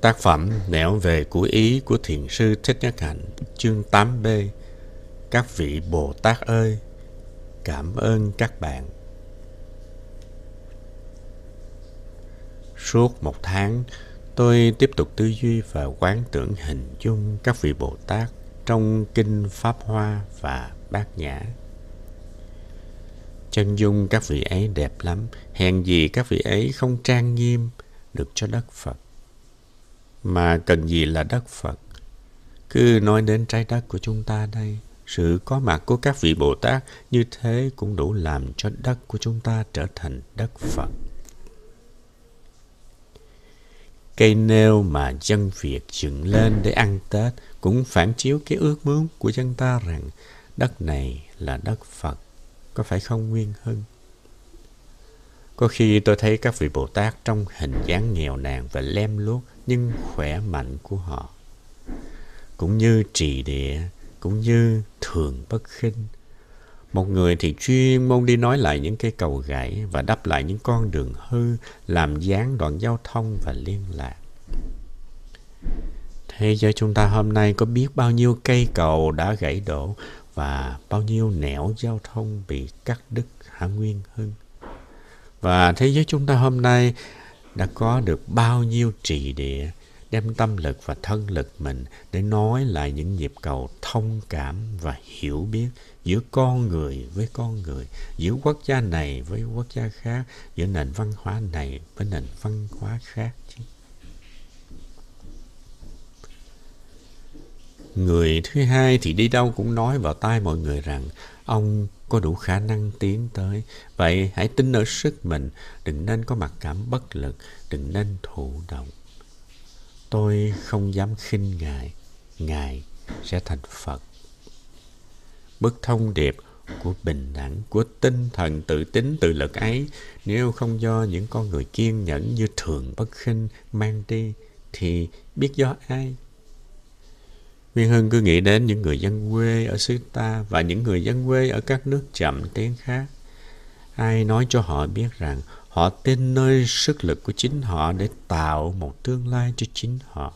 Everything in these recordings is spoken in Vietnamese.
Tác phẩm Nẻo về của Ý của Thiền sư Thích Nhất Hạnh, chương 8b. Các vị Bồ Tát ơi, cảm ơn các bạn. Suốt một tháng, tôi tiếp tục tư duy và quán tưởng hình dung các vị Bồ Tát trong Kinh Pháp Hoa và Bát Nhã. Chân dung các vị ấy đẹp lắm, hèn gì các vị ấy không trang nghiêm được cho đất Phật mà cần gì là đất Phật. Cứ nói đến trái đất của chúng ta đây, sự có mặt của các vị Bồ Tát như thế cũng đủ làm cho đất của chúng ta trở thành đất Phật. Cây nêu mà dân Việt dựng lên để ăn Tết cũng phản chiếu cái ước muốn của dân ta rằng đất này là đất Phật. Có phải không Nguyên Hưng? Có khi tôi thấy các vị Bồ Tát trong hình dáng nghèo nàn và lem luốc nhưng khỏe mạnh của họ. Cũng như trì địa, cũng như thường bất khinh. Một người thì chuyên môn đi nói lại những cây cầu gãy và đắp lại những con đường hư, làm gián đoạn giao thông và liên lạc. Thế giới chúng ta hôm nay có biết bao nhiêu cây cầu đã gãy đổ và bao nhiêu nẻo giao thông bị cắt đứt hả Nguyên Hưng? Và thế giới chúng ta hôm nay đã có được bao nhiêu trì địa đem tâm lực và thân lực mình để nói lại những nhịp cầu thông cảm và hiểu biết giữa con người với con người, giữa quốc gia này với quốc gia khác, giữa nền văn hóa này với nền văn hóa khác chứ. Người thứ hai thì đi đâu cũng nói vào tai mọi người rằng ông có đủ khả năng tiến tới. Vậy hãy tin ở sức mình, đừng nên có mặc cảm bất lực, đừng nên thụ động. Tôi không dám khinh Ngài, Ngài sẽ thành Phật. Bức thông điệp của bình đẳng, của tinh thần tự tính tự lực ấy, nếu không do những con người kiên nhẫn như thường bất khinh mang đi, thì biết do ai? Nguyên Hưng cứ nghĩ đến những người dân quê ở xứ ta và những người dân quê ở các nước chậm tiếng khác. Ai nói cho họ biết rằng họ tin nơi sức lực của chính họ để tạo một tương lai cho chính họ.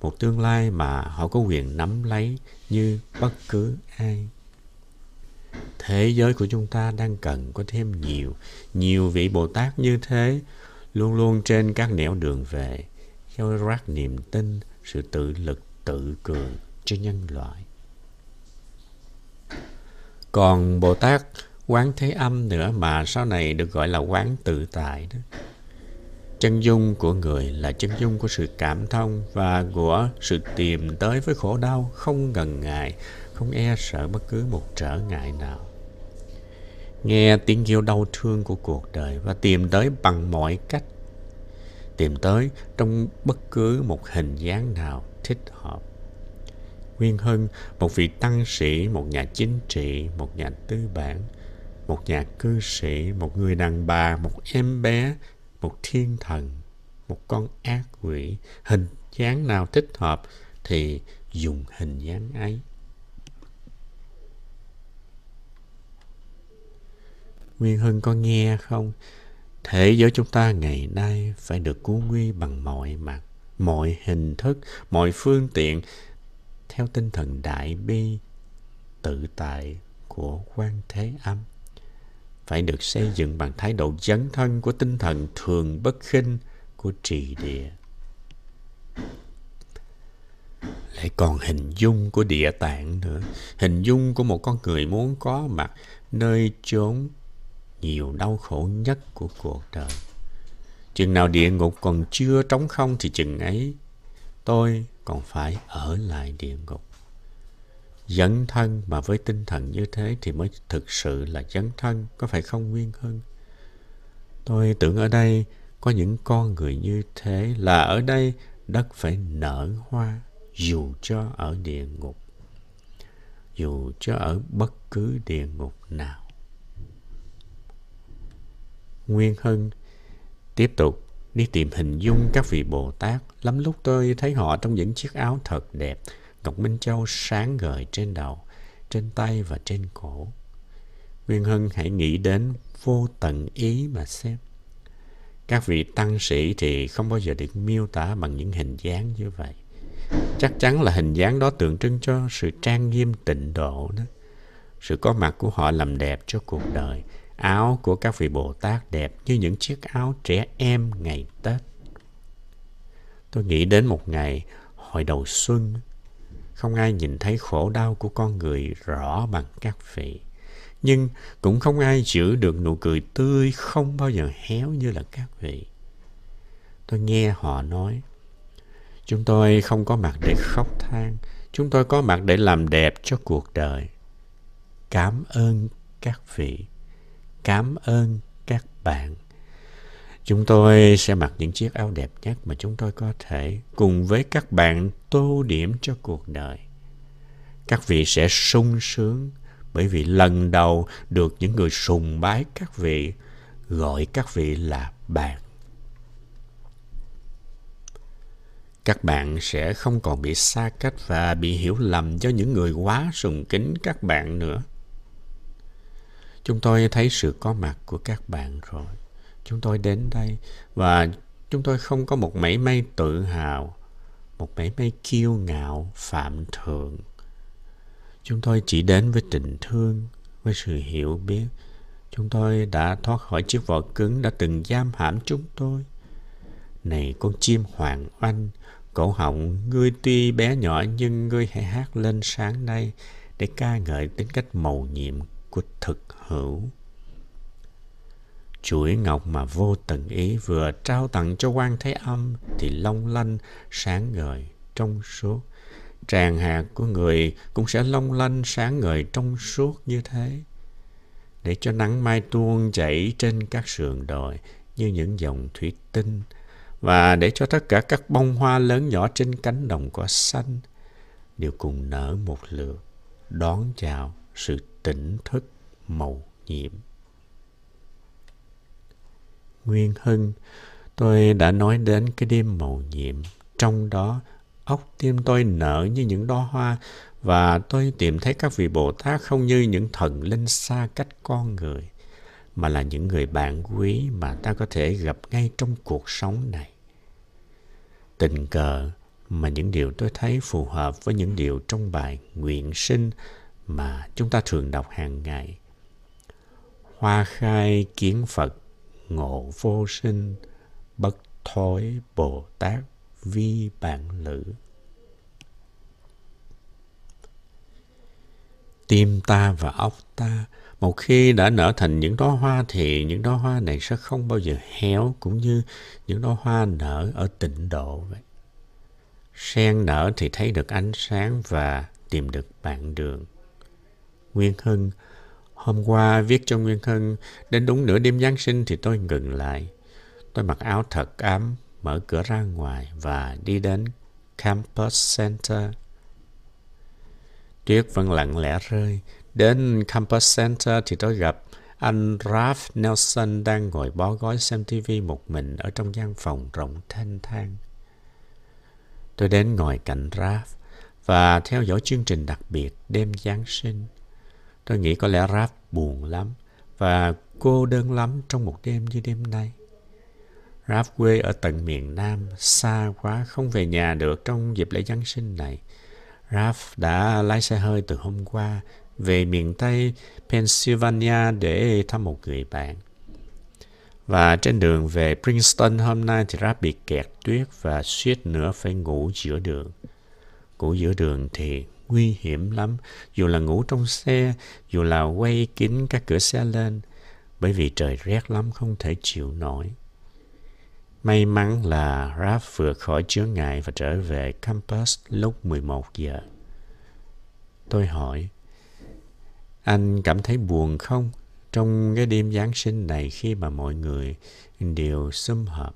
Một tương lai mà họ có quyền nắm lấy như bất cứ ai. Thế giới của chúng ta đang cần có thêm nhiều, nhiều vị Bồ Tát như thế, luôn luôn trên các nẻo đường về, gieo rắc niềm tin, sự tự lực tự cường cho nhân loại. Còn Bồ Tát quán thế âm nữa mà sau này được gọi là quán tự tại đó. Chân dung của người là chân dung của sự cảm thông và của sự tìm tới với khổ đau, không ngần ngại, không e sợ bất cứ một trở ngại nào. Nghe tiếng kêu đau thương của cuộc đời và tìm tới bằng mọi cách. Tìm tới trong bất cứ một hình dáng nào thích hợp. Nguyên Hân, một vị tăng sĩ, một nhà chính trị, một nhà tư bản, một nhà cư sĩ, một người đàn bà, một em bé, một thiên thần, một con ác quỷ, hình dáng nào thích hợp thì dùng hình dáng ấy. Nguyên Hưng có nghe không? Thế giới chúng ta ngày nay phải được cứu nguy bằng mọi mặt, mọi hình thức, mọi phương tiện theo tinh thần đại bi, tự tại của quan thế âm phải được xây dựng bằng thái độ dấn thân của tinh thần thường bất khinh của trì địa. Lại còn hình dung của địa tạng nữa. Hình dung của một con người muốn có mặt nơi chốn nhiều đau khổ nhất của cuộc đời. Chừng nào địa ngục còn chưa trống không thì chừng ấy tôi còn phải ở lại địa ngục. Dấn thân mà với tinh thần như thế thì mới thực sự là dấn thân, có phải không Nguyên hơn? Tôi tưởng ở đây có những con người như thế là ở đây đất phải nở hoa dù cho ở địa ngục, dù cho ở bất cứ địa ngục nào. Nguyên Hưng tiếp tục đi tìm hình dung các vị Bồ Tát. Lắm lúc tôi thấy họ trong những chiếc áo thật đẹp, Ngọc Minh Châu sáng ngời trên đầu, trên tay và trên cổ. Nguyên hưng hãy nghĩ đến vô tận ý mà xem. Các vị tăng sĩ thì không bao giờ được miêu tả bằng những hình dáng như vậy. Chắc chắn là hình dáng đó tượng trưng cho sự trang nghiêm tịnh độ đó. Sự có mặt của họ làm đẹp cho cuộc đời. Áo của các vị Bồ Tát đẹp như những chiếc áo trẻ em ngày Tết. Tôi nghĩ đến một ngày hồi đầu xuân, không ai nhìn thấy khổ đau của con người rõ bằng các vị. Nhưng cũng không ai giữ được nụ cười tươi không bao giờ héo như là các vị. Tôi nghe họ nói, chúng tôi không có mặt để khóc than, chúng tôi có mặt để làm đẹp cho cuộc đời. Cảm ơn các vị, cảm ơn các bạn. Chúng tôi sẽ mặc những chiếc áo đẹp nhất mà chúng tôi có thể cùng với các bạn tô điểm cho cuộc đời. Các vị sẽ sung sướng bởi vì lần đầu được những người sùng bái các vị, gọi các vị là bạn. Các bạn sẽ không còn bị xa cách và bị hiểu lầm do những người quá sùng kính các bạn nữa. Chúng tôi thấy sự có mặt của các bạn rồi chúng tôi đến đây và chúng tôi không có một mảy may tự hào, một mảy may kiêu ngạo, phạm thượng. Chúng tôi chỉ đến với tình thương, với sự hiểu biết. Chúng tôi đã thoát khỏi chiếc vỏ cứng đã từng giam hãm chúng tôi. Này con chim hoàng oanh, cổ họng ngươi tuy bé nhỏ nhưng ngươi hãy hát lên sáng nay để ca ngợi tính cách mầu nhiệm của thực hữu. Chuỗi ngọc mà vô tận ý vừa trao tặng cho quan thế âm thì long lanh sáng ngời trong suốt. Tràng hạt của người cũng sẽ long lanh sáng ngời trong suốt như thế. Để cho nắng mai tuôn chảy trên các sườn đồi như những dòng thủy tinh, và để cho tất cả các bông hoa lớn nhỏ trên cánh đồng cỏ xanh, đều cùng nở một lượt, đón chào sự tỉnh thức màu nhiệm Nguyên Hưng, tôi đã nói đến cái đêm màu nhiệm. Trong đó, ốc tim tôi nở như những đóa hoa và tôi tìm thấy các vị Bồ Tát không như những thần linh xa cách con người, mà là những người bạn quý mà ta có thể gặp ngay trong cuộc sống này. Tình cờ mà những điều tôi thấy phù hợp với những điều trong bài nguyện sinh mà chúng ta thường đọc hàng ngày. Hoa khai kiến Phật, ngộ vô sinh, bất thối bồ tát vi bản lữ. Tim ta và óc ta, một khi đã nở thành những đóa hoa thì những đóa hoa này sẽ không bao giờ héo cũng như những đóa hoa nở ở tịnh độ vậy. Sen nở thì thấy được ánh sáng và tìm được bạn đường nguyên hưng Hôm qua viết cho Nguyên Hân, đến đúng nửa đêm Giáng sinh thì tôi ngừng lại. Tôi mặc áo thật ấm, mở cửa ra ngoài và đi đến Campus Center. Tuyết vẫn lặng lẽ rơi. Đến Campus Center thì tôi gặp anh Ralph Nelson đang ngồi bó gói xem TV một mình ở trong gian phòng rộng thanh thang. Tôi đến ngồi cạnh Ralph và theo dõi chương trình đặc biệt đêm Giáng sinh. Tôi nghĩ có lẽ Ralph buồn lắm và cô đơn lắm trong một đêm như đêm nay. Ralph quê ở tận miền Nam, xa quá không về nhà được trong dịp lễ Giáng sinh này. Ralph đã lái xe hơi từ hôm qua về miền Tây Pennsylvania để thăm một người bạn. Và trên đường về Princeton hôm nay thì Ralph bị kẹt tuyết và suýt nữa phải ngủ giữa đường. Ngủ giữa đường thì nguy hiểm lắm, dù là ngủ trong xe, dù là quay kín các cửa xe lên, bởi vì trời rét lắm không thể chịu nổi. May mắn là Raph vừa khỏi chướng ngại và trở về campus lúc 11 giờ. Tôi hỏi, anh cảm thấy buồn không trong cái đêm Giáng sinh này khi mà mọi người đều sum họp?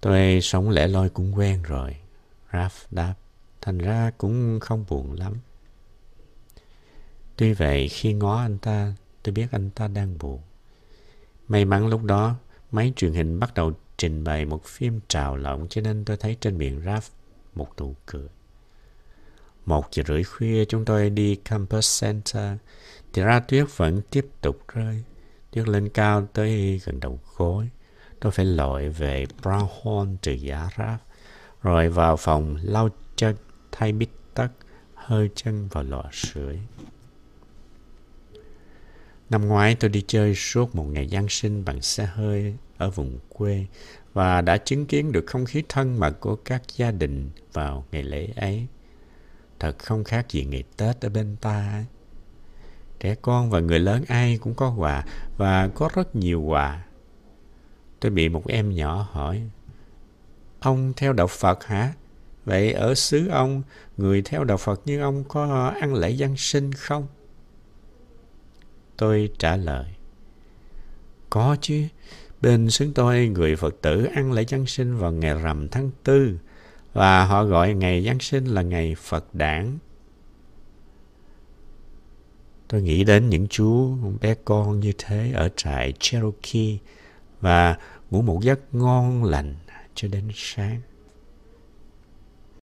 Tôi sống lẻ loi cũng quen rồi. Raph đáp, thành ra cũng không buồn lắm. Tuy vậy, khi ngó anh ta, tôi biết anh ta đang buồn. May mắn lúc đó, máy truyền hình bắt đầu trình bày một phim trào lộng cho nên tôi thấy trên miệng Raph một nụ cười. Một giờ rưỡi khuya chúng tôi đi Campus Center thì ra tuyết vẫn tiếp tục rơi. tuyết lên cao tới gần đầu gối. Tôi phải lội về Brownhorn từ giá Raf rồi vào phòng lau chân, thay bít tất, hơi chân vào lọ sưởi. Năm ngoái tôi đi chơi suốt một ngày Giáng sinh bằng xe hơi ở vùng quê và đã chứng kiến được không khí thân mật của các gia đình vào ngày lễ ấy. Thật không khác gì ngày Tết ở bên ta ấy. Trẻ con và người lớn ai cũng có quà và có rất nhiều quà. Tôi bị một em nhỏ hỏi, Ông theo đạo Phật hả? Vậy ở xứ ông, người theo đạo Phật như ông có ăn lễ Giáng sinh không? Tôi trả lời, Có chứ, bên xứ tôi người Phật tử ăn lễ Giáng sinh vào ngày rằm tháng tư và họ gọi ngày Giáng sinh là ngày Phật đản. Tôi nghĩ đến những chú bé con như thế ở trại Cherokee và ngủ một giấc ngon lành cho đến sáng.